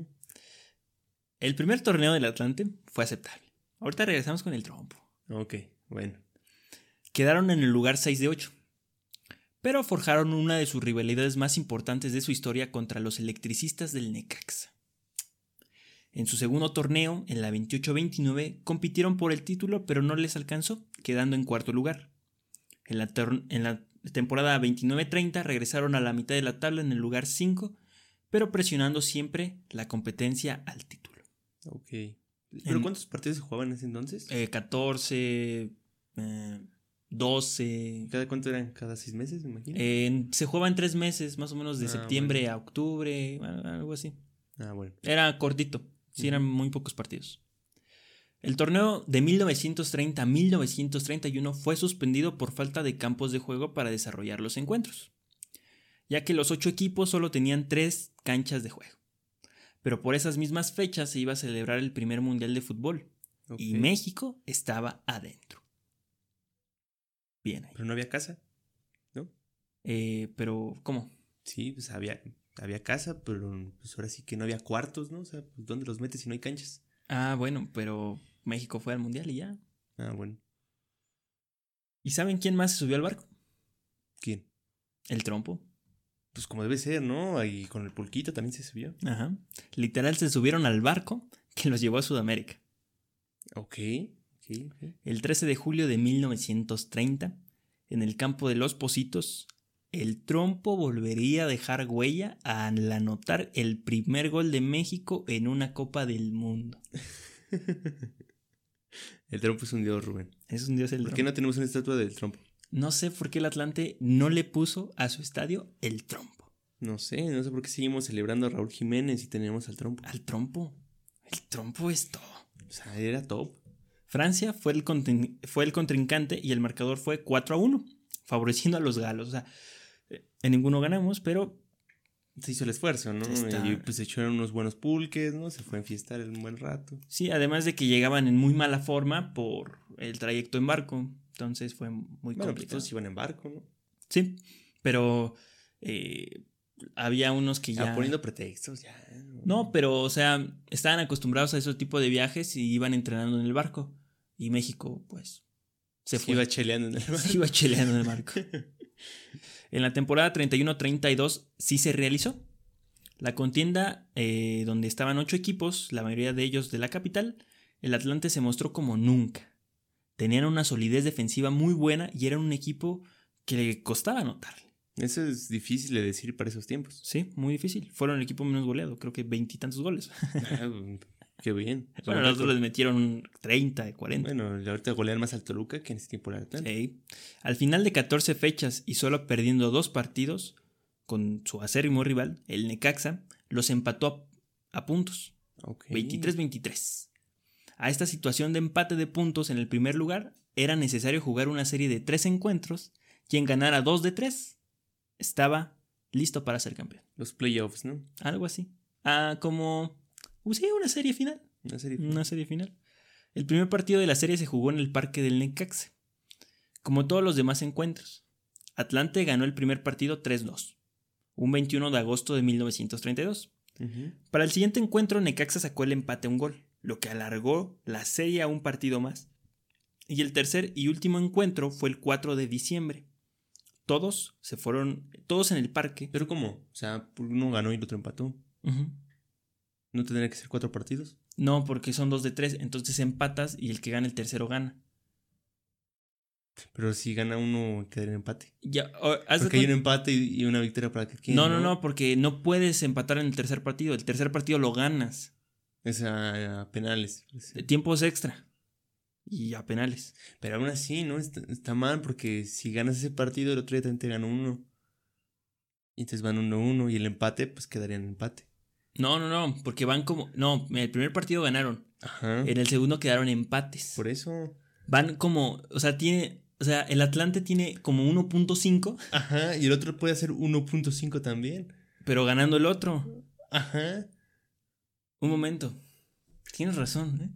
El primer torneo del Atlante fue aceptable. Ahorita regresamos con el trompo. Ok, bueno. Quedaron en el lugar 6 de 8. Pero forjaron una de sus rivalidades más importantes de su historia contra los electricistas del Necaxa. En su segundo torneo, en la 28-29, compitieron por el título, pero no les alcanzó, quedando en cuarto lugar. En la, en la temporada 29-30 regresaron a la mitad de la tabla en el lugar 5, pero presionando siempre la competencia al título. Ok. ¿Pero En- cuántos partidos se jugaban en ese entonces? Eh, 14, eh, 12. ¿Cada cuánto eran? ¿Cada seis meses, me imagino? Eh, se jugaba en tres meses, más o menos de Ah, septiembre a octubre, algo así. ah, bueno. Era cortito, sí, eran muy pocos partidos. El torneo de 1930 a 1931 fue suspendido por falta de campos de juego para desarrollar los encuentros, ya que los ocho equipos solo tenían tres canchas de juego. Pero por esas mismas fechas se iba a celebrar el primer mundial de fútbol y. México estaba adentro. Bien ahí. Pero no había casa. Eh, pero, ¿cómo? Sí, pues había, había casa, pero pues ahora sí que no había cuartos, ¿no? O sea, pues ¿dónde los metes si no hay canchas? Ah, bueno, pero México fue al mundial y ya. Ah, bueno. ¿Y saben quién más se subió al barco? ¿Quién? El trompo. Pues como debe ser, ¿no? Y con el pulquito también se subió. Ajá. Literal se subieron al barco que los llevó a Sudamérica. Ok. ok, ok. El 13 de julio de 1930, en el campo de los Positos, el trompo volvería a dejar huella al anotar el primer gol de México en una Copa del Mundo. el trompo es un dios, Rubén. Es un dios el ¿Por trompo. qué no tenemos una estatua del trompo? No sé por qué el Atlante no le puso a su estadio el trompo. No sé, no sé por qué seguimos celebrando a Raúl Jiménez y tenemos al trompo. Al trompo. El trompo es todo. O sea, era top. Francia fue el, contin- fue el contrincante y el marcador fue 4 a 1, favoreciendo a los galos. O sea, eh, en ninguno ganamos, pero Se hizo el esfuerzo, ¿no? Está- Y pues se echaron unos buenos pulques, ¿no? Se fue a enfiestar un buen rato. sí, además de que llegaban en muy mala forma por el trayecto en barco. Entonces fue muy Bueno, pues complicado. todos iban en barco, ¿no? Sí, pero eh, había unos que Ya ya... poniendo pretextos, ya. No, pero, o sea, estaban acostumbrados a ese tipo de viajes y iban entrenando en el barco. Y México, pues, se Se fue. iba cheleando en el barco. Se iba cheleando en el barco. En la temporada 31-32 sí se realizó. La contienda, eh, donde estaban ocho equipos, la mayoría de ellos de la capital, el Atlante se mostró como nunca. Tenían una solidez defensiva muy buena y eran un equipo que le costaba anotarle. Eso es difícil de decir para esos tiempos. Sí, muy difícil. Fueron el equipo menos goleado, creo que veintitantos goles. Ah, qué bien. Bueno, los otros les metieron 30, 40. Bueno, ahorita golean más al Toluca que en ese tiempo era Atlante. Ey. Al final de 14 fechas y solo perdiendo dos partidos, con su acérrimo rival, el Necaxa, los empató a, a puntos, Ok. 23-23. A esta situación de empate de puntos en el primer lugar, era necesario jugar una serie de tres encuentros. Quien ganara dos de tres estaba listo para ser campeón. Los playoffs, ¿no? Algo así. Ah, como. uh, Sí, una serie final. Una serie. Una serie final. El primer partido de la serie se jugó en el Parque del Necaxa. Como todos los demás encuentros. Atlante ganó el primer partido 3-2. Un 21 de agosto de 1932. Ujú. Para el siguiente encuentro, Necaxa sacó el empate a un gol, lo que alargó la serie a un partido más. Y el tercer y último encuentro fue el 4 de diciembre. Todos se fueron, todos en el parque. Pero ¿cómo? O sea, uno ganó y el otro empató. ¿No tendría que ser cuatro partidos? No, porque son dos de tres, entonces empatas y el que gana el tercero gana. Pero si gana uno, quedaría en empate. Ya, Porque hay un empate y una victoria para que quede. No, no, no, porque no puedes empatar en el tercer partido. El tercer partido lo ganas. Es a, a penales. Tiempos extra. Y a penales. Pero aún así, ¿no? Está, está mal porque si ganas ese partido, el otro día también te ganó uno. Y entonces van uno uno y el empate, pues quedaría en empate. No, no, no, porque van como... No, el primer partido ganaron. Ajá. En el segundo quedaron empates. Por eso. Van como... O sea, tiene... O sea, el Atlante tiene como 1.5, Ajá. Y el otro puede hacer 1.5 también. pero ganando el otro. Ajá. Un momento. Tienes razón, ¿eh?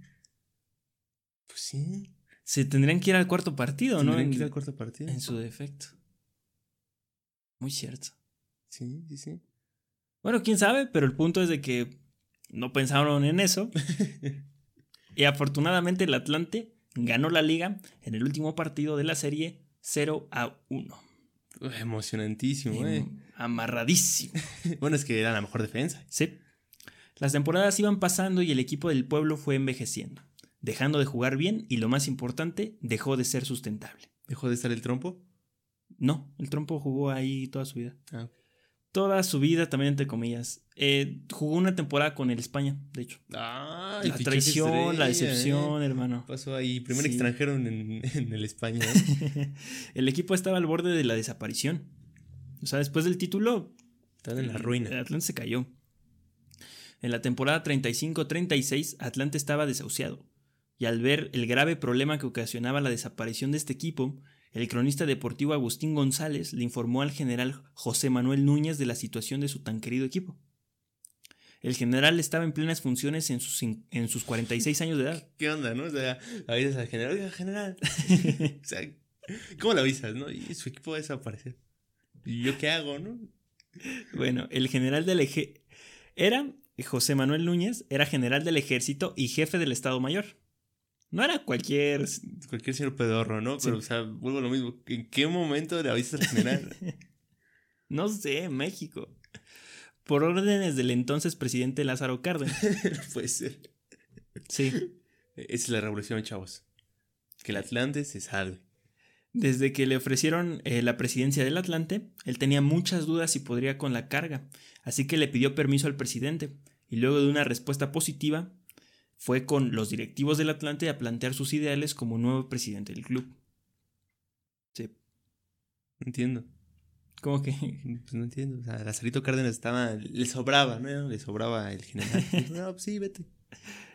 Pues sí. Se tendrían que ir al cuarto partido, ¿no? Tendrían En, que ir al cuarto partido. en su defecto. Muy cierto. Sí, sí, sí. Bueno, quién sabe, pero el punto es de que no pensaron en eso. y afortunadamente el Atlante ganó la liga en el último partido de la serie 0 a 1. Uf, Emocionantísimo, eh. Em, Amarradísimo. Bueno, es que era la mejor defensa. Sí. Las temporadas iban pasando y el equipo del pueblo fue envejeciendo, dejando de jugar bien y lo más importante, dejó de ser sustentable. ¿Dejó de estar el trompo? No, el trompo jugó ahí toda su vida. Ah. Toda su vida, también entre comillas. Eh, jugó una temporada con el España, de hecho. Ah, el La traición, la decepción, eh. hermano. Pasó ahí, primer Sí. extranjero en, en el España. ¿eh? el equipo estaba al borde de la desaparición. O sea, después del título, Están en la el ruina. Atlante se cayó. En la temporada 35-36, Atlante estaba desahuciado. Y al ver el grave problema que ocasionaba la desaparición de este equipo, el cronista deportivo Agustín González le informó al general José Manuel Núñez de la situación de su tan querido equipo. El general estaba en plenas funciones en sus, en sus 46 años de edad. ¿Qué onda, no? O sea, avisas al general, oiga, general. o sea, ¿cómo lo avisas, no? Y su equipo va a desaparecer. ¿Y yo qué hago, no? Bueno, el general del ejército era José Manuel Núñez, era general del ejército y jefe del Estado Mayor. No era cualquier. Cualquier señor pedorro, ¿no? Pero, o sea, vuelvo a lo mismo. ¿En qué momento le avisas al general? No sé, México. Por órdenes del entonces presidente Lázaro Cárdenas. puede ser. Sí. Esa es la revolución, chavos. Que el Atlante se salve. Desde que le ofrecieron eh, la presidencia del Atlante, él tenía muchas dudas si podría con la carga, así que le pidió permiso al presidente, y luego de una respuesta positiva, fue con los directivos del Atlante a plantear sus ideales como nuevo presidente del club. Sí. Entiendo. ¿Cómo que? Pues no entiendo. O sea, Lazarito Cárdenas estaba. Le sobraba, ¿no? Le sobraba el general. no, pues sí, vete.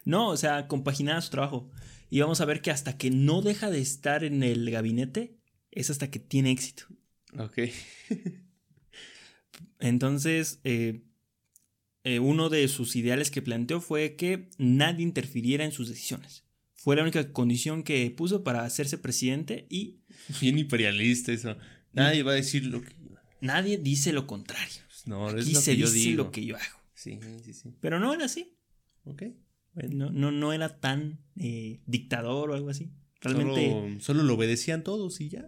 No, o sea, compaginaba su trabajo. Y vamos a ver que hasta que no deja de estar en el gabinete, es hasta que tiene éxito. Ok. Entonces, eh, eh, uno de sus ideales que planteó fue que nadie interfiriera en sus decisiones. Fue la única condición que puso para hacerse presidente y... Bien imperialista eso. Nadie va a decir lo que... Nadie dice lo contrario. No, es Aquí lo se que yo dice digo. lo que yo hago. Sí, sí, sí. Pero no era así. Ok. No, no, no era tan eh, dictador o algo así. Realmente, Solo, solo lo obedecían todos y ya.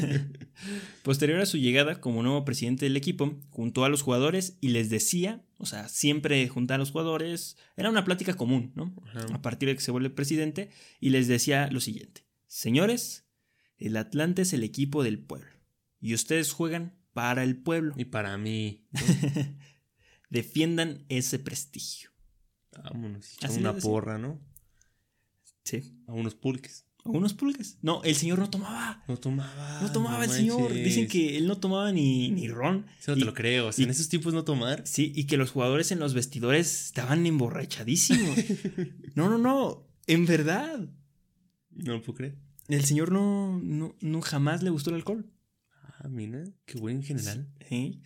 posterior a su llegada como nuevo presidente del equipo, juntó a los jugadores y les decía, o sea, siempre juntaba a los jugadores, era una plática común, ¿no? Ajá. A partir de que se vuelve presidente, y les decía lo siguiente: Señores, el Atlante es el equipo del pueblo, y ustedes juegan para el pueblo. Y para mí. ¿no? Defiendan ese prestigio. Vámonos. Así una porra, ¿no? Sí. A unos pulques. Unos pulgas. No, el señor no tomaba. No tomaba. No tomaba el señor. Dicen que él no tomaba ni, ni ron. Eso no Y- te lo creo. O sea, y- en esos tiempos no tomar. Sí, y que los jugadores en los vestidores estaban emborrachadísimos. no, no, no. En verdad. No lo puedo creer. El señor no, no, no jamás le gustó el alcohol. Ah, mira. Qué buen general. ¿eh?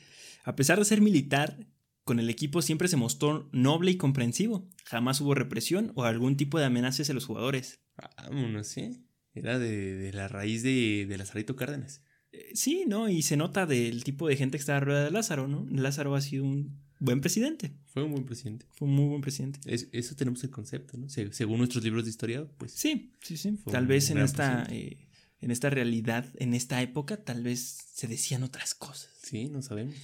A pesar de ser militar, con el equipo siempre se mostró noble y comprensivo. Jamás hubo represión o algún tipo de amenaza hacia los jugadores. Vámonos, ¿sí? Era de, de la raíz de, de Lazarito Cárdenas. Eh, Sí, ¿no? Y se nota del tipo de gente que está alrededor de Lázaro, ¿no? Lázaro ha sido un buen presidente. Fue un buen presidente. Fue un muy buen presidente. Es- eso tenemos el concepto, ¿no? Se- según nuestros libros de historia, pues. Sí, sí, sí. Tal vez en esta, eh, en esta realidad, en esta época, tal vez se decían otras cosas. Sí, no sabemos.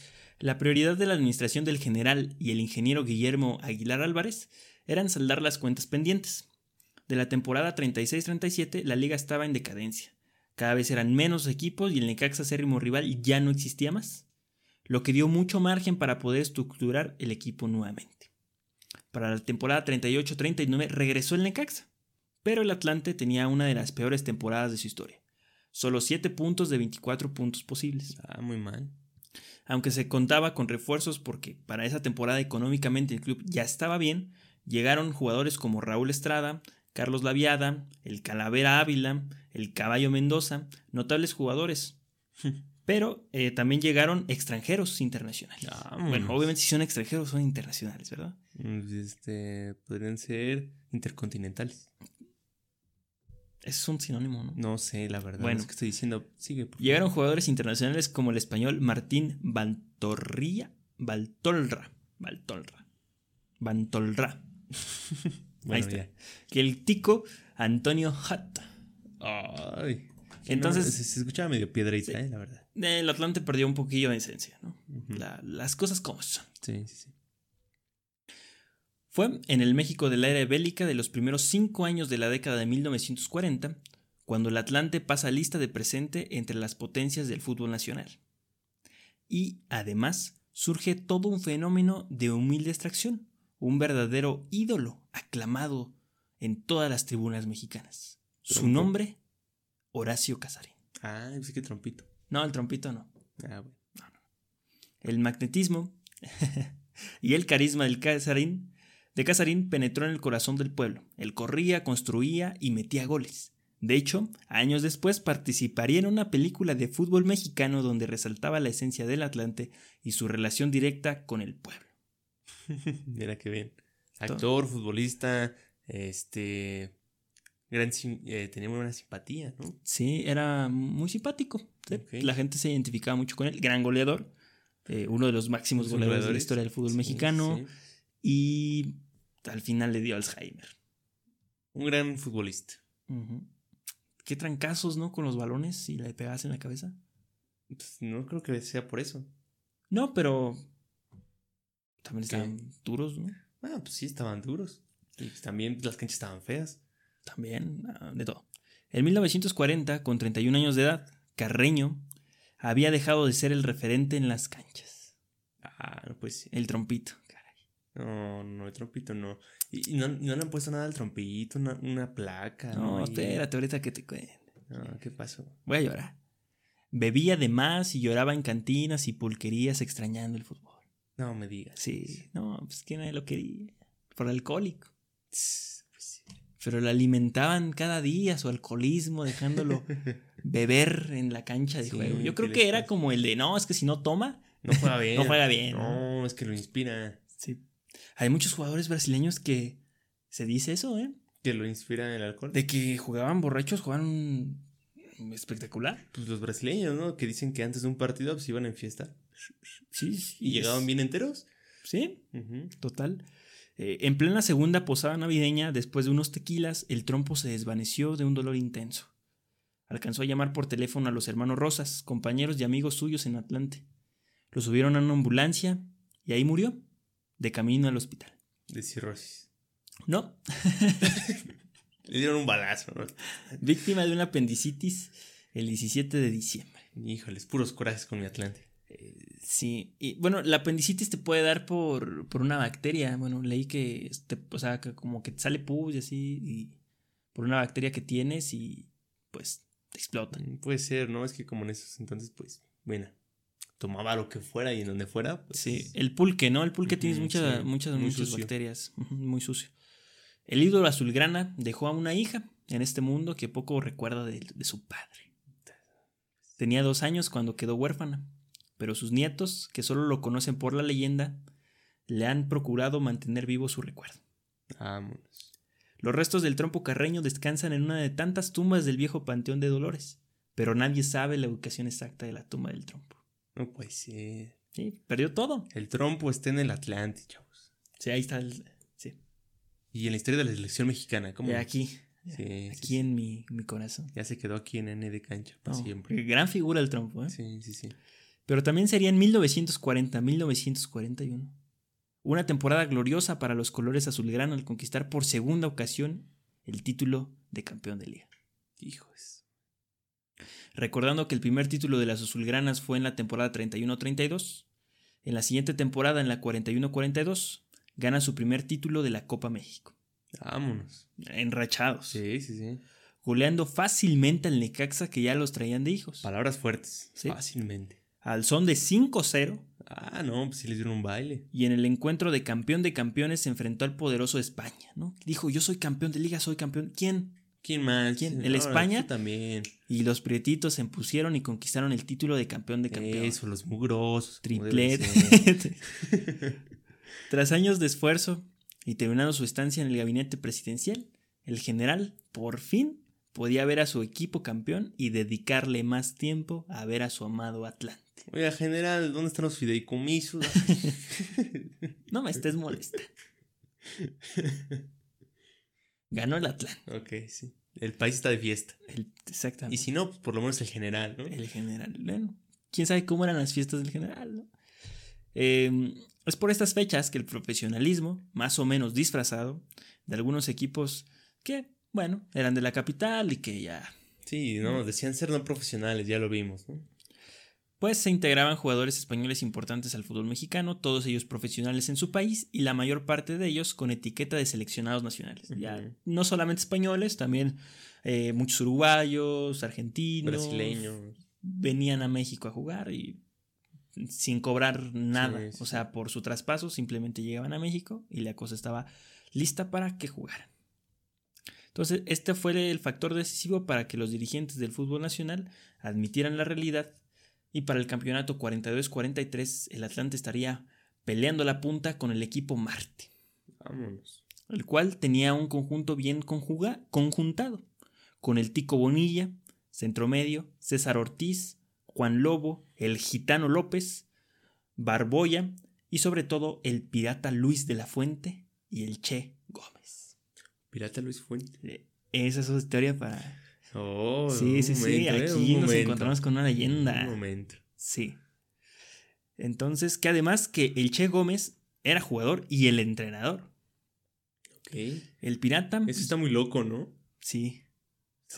La prioridad de la administración del general y el ingeniero Guillermo Aguilar Álvarez eran saldar las cuentas pendientes. De la temporada 36-37, la liga estaba en decadencia. Cada vez eran menos equipos y el Necaxa acérrimo rival ya no existía más, lo que dio mucho margen para poder estructurar el equipo nuevamente. Para la temporada 38-39 regresó el Necaxa, pero el Atlante tenía una de las peores temporadas de su historia. Solo 7 puntos de 24 puntos posibles Ah, muy mal. Aunque se contaba con refuerzos porque para esa temporada económicamente el club ya estaba bien, llegaron jugadores como Raúl Estrada, Carlos Laviada, el Calavera Ávila, el Caballo Mendoza, notables jugadores. Pero eh, también llegaron extranjeros internacionales. Vámonos. Bueno, obviamente si son extranjeros son internacionales, ¿verdad? Mm, Este, podrían ser intercontinentales. Es un sinónimo, ¿no? No sé, la verdad. Bueno. es que estoy diciendo. Sigue. por. Llegaron jugadores internacionales como el español Martín Bantorrilla, Baltolra, Baltolra, Bantolra, Bueno, ahí está. ya. que el tico Antonio Hutt. Ay. Entonces- No, se, se escuchaba medio piedrita, eh, la verdad. El Atlante perdió un poquillo de esencia, ¿no? La- las cosas como son. Sí, sí, sí. Fue en el México de la era bélica de los primeros cinco años de la década de 1940 cuando el Atlante pasa lista de presente entre las potencias del fútbol nacional. Y, además, surge todo un fenómeno de humilde extracción, un verdadero ídolo aclamado en todas las tribunas mexicanas. Su nombre, Horacio Casarín. Ah, pensé que trompito. No, el trompito no. Ah, bueno. El magnetismo y el carisma del Casarín, de Casarín penetró en el corazón del pueblo. Él corría, construía y metía goles. De hecho, años después participaría en una película de fútbol mexicano donde resaltaba la esencia del Atlante y su relación directa con el pueblo. Mira qué bien. Actor, futbolista, este. Gran, eh, tenía muy buena simpatía, ¿no? Sí, era muy simpático. La gente se identificaba mucho con él. Gran goleador, eh, uno de los máximos goleadores de la historia del fútbol Sí, mexicano. sí. Y al final le dio Alzheimer. Un gran futbolista. Qué trancazos, ¿no? Con los balones si le pegas en la cabeza. Pues, no creo que sea por eso. No, pero también ¿Qué? están duros, ¿no? Ah, pues sí, estaban duros. Y pues también las canchas estaban feas. También, ah, de todo. En 1940, con 31 años de edad, Carreño había dejado de ser el referente en las canchas. Ah, pues sí. El trompito. No, no, el trompito no. Y, y no, no le han puesto nada al trompito, una, una placa. No, espérate, ahorita que te cuente. No, ¿qué pasó? Voy a llorar. Bebía de más y lloraba en cantinas y pulquerías extrañando el fútbol. No me digas. Sí, no, pues que nadie lo quería. Por alcohólico. Pues. Pero lo alimentaban cada día su alcoholismo, dejándolo beber en la cancha de Sí, juego. Yo ¿qué creo que era como el de, no, es que si no toma, No juega bien. No juega bien, No, es que lo inspira. sí. Hay muchos jugadores brasileños que se dice eso, ¿eh? Que lo inspira el alcohol. De que jugaban borrachos, jugaban espectacular. Pues los brasileños, ¿no? Que dicen que antes de un partido pues iban en fiesta. Sí, sí. Y llegaban es- bien enteros. Sí, total. Eh, en plena segunda posada navideña, después de unos tequilas, el trompo se desvaneció de un dolor intenso. Alcanzó a llamar por teléfono a los hermanos Rosas, compañeros y amigos suyos en Atlante. Lo subieron a una ambulancia y ahí murió, de camino al hospital. De cirrosis. No, Le dieron un balazo, ¿no? víctima de una apendicitis el 17 de diciembre. Híjoles, puros corajes con mi Atlante. Sí, y bueno, la apendicitis te puede dar por, por una bacteria. Bueno, leí que, o sea, que como que te sale pus y así, y por una bacteria que tienes y pues te explota. Mm, Puede ser, ¿no? Es que como en esos entonces, pues, bueno, tomaba lo que fuera y en donde fuera, pues. Sí, el pulque, ¿no? El pulque tienes Ujú, muchas, sí, muchas, muchas sucio. bacterias. Muy sucio. El ídolo azulgrana dejó a una hija en este mundo que poco recuerda de, de su padre. Tenía dos años cuando quedó huérfana, pero sus nietos, que solo lo conocen por la leyenda, le han procurado mantener vivo su recuerdo. Vámonos. Los restos del trompo carreño descansan en una de tantas tumbas del viejo Panteón de Dolores, pero nadie sabe la ubicación exacta de la tumba del trompo. No puede ser. Sí, perdió todo. El trompo está en el Atlante, chavos. Sí, ahí está el... Sí. Y en la historia de la selección mexicana, ¿cómo? Y aquí, Sí, aquí sí. en mi, mi corazón. Ya se quedó aquí en N de cancha para No, siempre. Gran figura el trompo, ¿eh? Sí, sí, sí. Pero también sería en 1940-1941. Una temporada gloriosa para los colores azulgrana al conquistar por segunda ocasión el título de campeón de liga. Hijos. Recordando que el primer título de las azulgranas fue en la temporada 31-32, en la siguiente temporada, en la 41-42, gana su primer título de la Copa México. Vámonos. Enrachados. Sí, sí, sí. Goleando fácilmente al Necaxa que ya los traían de hijos. Palabras fuertes. Sí. Fácilmente. Al son de 5-0 Ah, no, pues sí les dieron un baile. y en el encuentro de campeón de campeones se enfrentó al poderoso España, ¿no? Dijo, yo soy campeón de liga, soy campeón. ¿Quién? ¿Quién más? ¿Quién? ¿El No, España? también. Y los prietitos se impusieron y conquistaron el título de campeón de campeones. Eso, los mugrosos. ser. Tras años de esfuerzo y terminando su estancia en el gabinete presidencial, el general por fin podía ver a su equipo campeón y dedicarle más tiempo a ver a su amado Atlante. Oiga, general, ¿dónde están los fideicomisos? No me estés molesta. Ganó el Atlante. ok, sí. El país está de fiesta. El- exactamente. Y si no, pues por lo menos el general, ¿no? El general. Bueno, quién sabe cómo eran las fiestas del general, ¿no? Eh, es por estas fechas que el profesionalismo, más o menos disfrazado, de algunos equipos que, bueno, eran de la capital y que ya, Sí, no, decían ser no profesionales, ya lo vimos, ¿no? Pues se integraban jugadores españoles importantes al fútbol mexicano, todos ellos profesionales en su país y la mayor parte de ellos con etiqueta de seleccionados nacionales. Ya no solamente españoles, también eh, muchos uruguayos, argentinos, Brasileños. venían a México a jugar y sin cobrar nada. Sí, sí, o sea, por su traspaso simplemente llegaban a México y la cosa estaba lista para que jugaran. Entonces, este fue el factor decisivo para que los dirigentes del fútbol nacional admitieran la realidad y para el campeonato 42-43 el Atlante estaría peleando la punta con el equipo Marte Vámonos. el cual tenía un conjunto bien conjuga- conjuntado, con el Tico Bonilla, centro medio, César Ortiz, Juan Lobo, el Gitano López, Barboya y sobre todo el pirata Luis de la Fuente y el Che Gómez. Pirata Luis Fuente. Eh, Esa es su historia para... Oh, sí, sí, sí, momento, ¿eh? aquí Un nos momento. encontramos con una leyenda. Un momento. Sí. Entonces, que además que el Che Gómez era jugador y el entrenador. Ok. El pirata... Eso está muy loco, ¿no? Sí.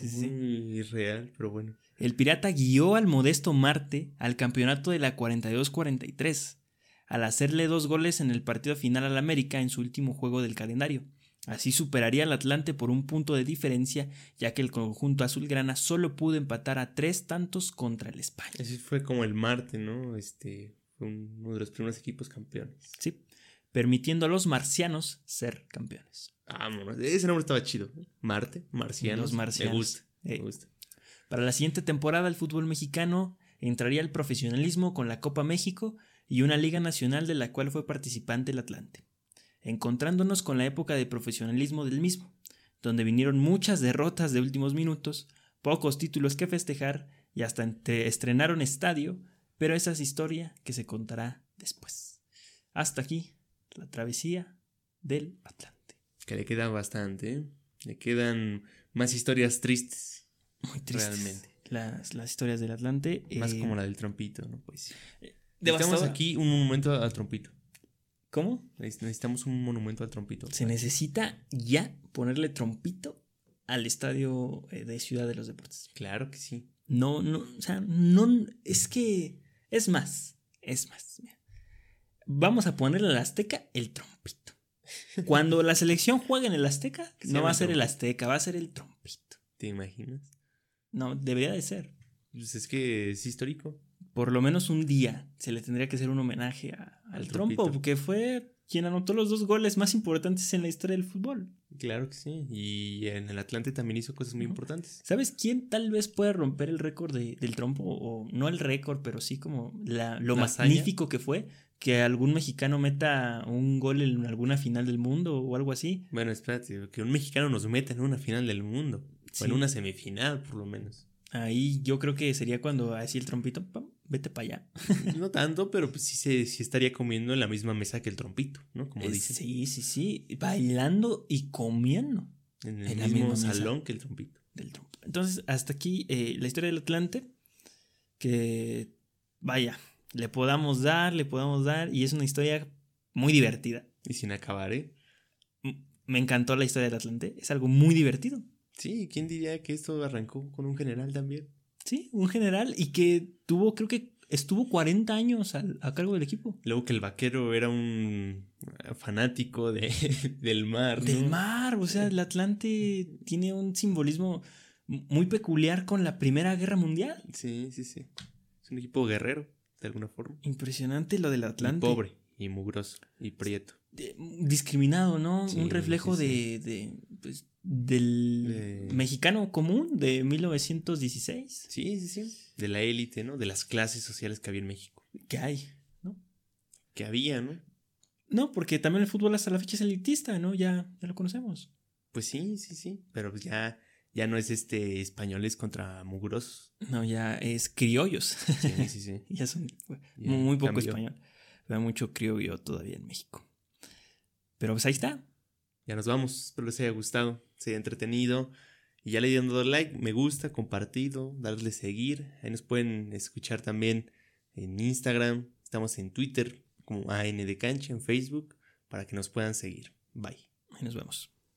Muy irreal, pero bueno. El pirata guió al modesto Marte al campeonato de la 42-43, al hacerle dos goles en el partido final al América en su último juego del calendario. Así superaría al Atlante por un punto de diferencia, ya que el conjunto azulgrana solo pudo empatar a tres tantos contra el España. Así fue como el Marte, ¿no? Este fue uno de los primeros equipos campeones. Sí, permitiendo a los marcianos ser campeones. Ah, ese nombre estaba chido. Marte, marcianos. Los marcianos. Me gusta, me gusta. Para la siguiente temporada, el fútbol mexicano entraría al profesionalismo con la Copa México y una Liga Nacional de la cual fue participante el Atlante encontrándonos con la época de profesionalismo del mismo, donde vinieron muchas derrotas de últimos minutos, pocos títulos que festejar y hasta estrenaron estadio, pero esa es historia que se contará después. Hasta aquí la travesía del Atlante. Que le queda bastante, ¿eh? le quedan más historias tristes. Muy tristes. Realmente. Las, historias del Atlante. Más como eh, la del trompito, ¿no? Pues. Eh, Estamos aquí un momento al trompito. ¿Cómo? Necesitamos un monumento al trompito. Se necesita ya ponerle trompito al estadio eh, de Ciudad de los Deportes. Claro que sí. No, no, o sea, no, es que, es más, es más. Vamos a ponerle al Azteca el trompito. Cuando la selección juegue en el Azteca, no va a ser el Azteca, va a ser el trompito. ¿Te imaginas? No, debería de ser. Pues es que es histórico por lo menos un día se le tendría que hacer un homenaje al trompo, porque fue quien anotó los dos goles más importantes en la historia del fútbol. Claro que sí, y en el Atlante también hizo cosas muy importantes. ¿Sabes quién tal vez puede romper el récord del trompo? O no el récord, pero sí como la, lo magnífico que fue que algún mexicano meta un gol en alguna final del mundo o algo así. Bueno, espérate, que un mexicano nos meta en una final del mundo, o en una semifinal por lo menos. Ahí yo creo que sería cuando así el trompito, vete para allá. no tanto, pero pues sí, se, sí estaría comiendo en la misma mesa que el trompito, ¿no? Como dice. Sí, sí, sí. Bailando y comiendo. En el mismo salón que el trompito. Del Entonces, hasta aquí eh, la historia del Atlante. Que, vaya, le podamos dar, le podamos dar. Y es una historia muy divertida. Y sin acabar, ¿eh? Me encantó la historia del Atlante. Es algo muy divertido. Sí, ¿quién diría que esto arrancó con un general también? Sí, un general y que tuvo, creo que estuvo 40 años a cargo del equipo. Luego que el vaquero era un fanático de, del mar. Del mar, o sea, el Atlante tiene un simbolismo muy peculiar con la Primera Guerra Mundial. Sí, sí, sí. Es un equipo guerrero, de alguna forma. Impresionante lo del Atlante. Y pobre, y mugroso, y prieto. Discriminado, ¿no? un reflejo de, de pues, del mexicano común de 1916. Sí, sí, sí. De la élite, ¿no? De las clases sociales que había en México. Que hay, ¿no? Que había, ¿no? No, porque también el fútbol hasta la fecha es elitista, ¿no? Ya, ya lo conocemos. Pues sí, sí, sí. Pero pues ya, ya no es este españoles contra mugrosos. No, ya es criollos. Sí, sí, sí. ya son muy, poco español. Pero hay mucho criollo todavía en México. Pero pues ahí está. Ya nos vamos. Espero les haya gustado se haya entretenido. Y ya le dieron dado like, me gusta, compartido, darle seguir. Ahí nos pueden escuchar también en Instagram. Estamos en Twitter como AN de Cancha, en Facebook, para que nos puedan seguir. Bye. Ahí nos vemos.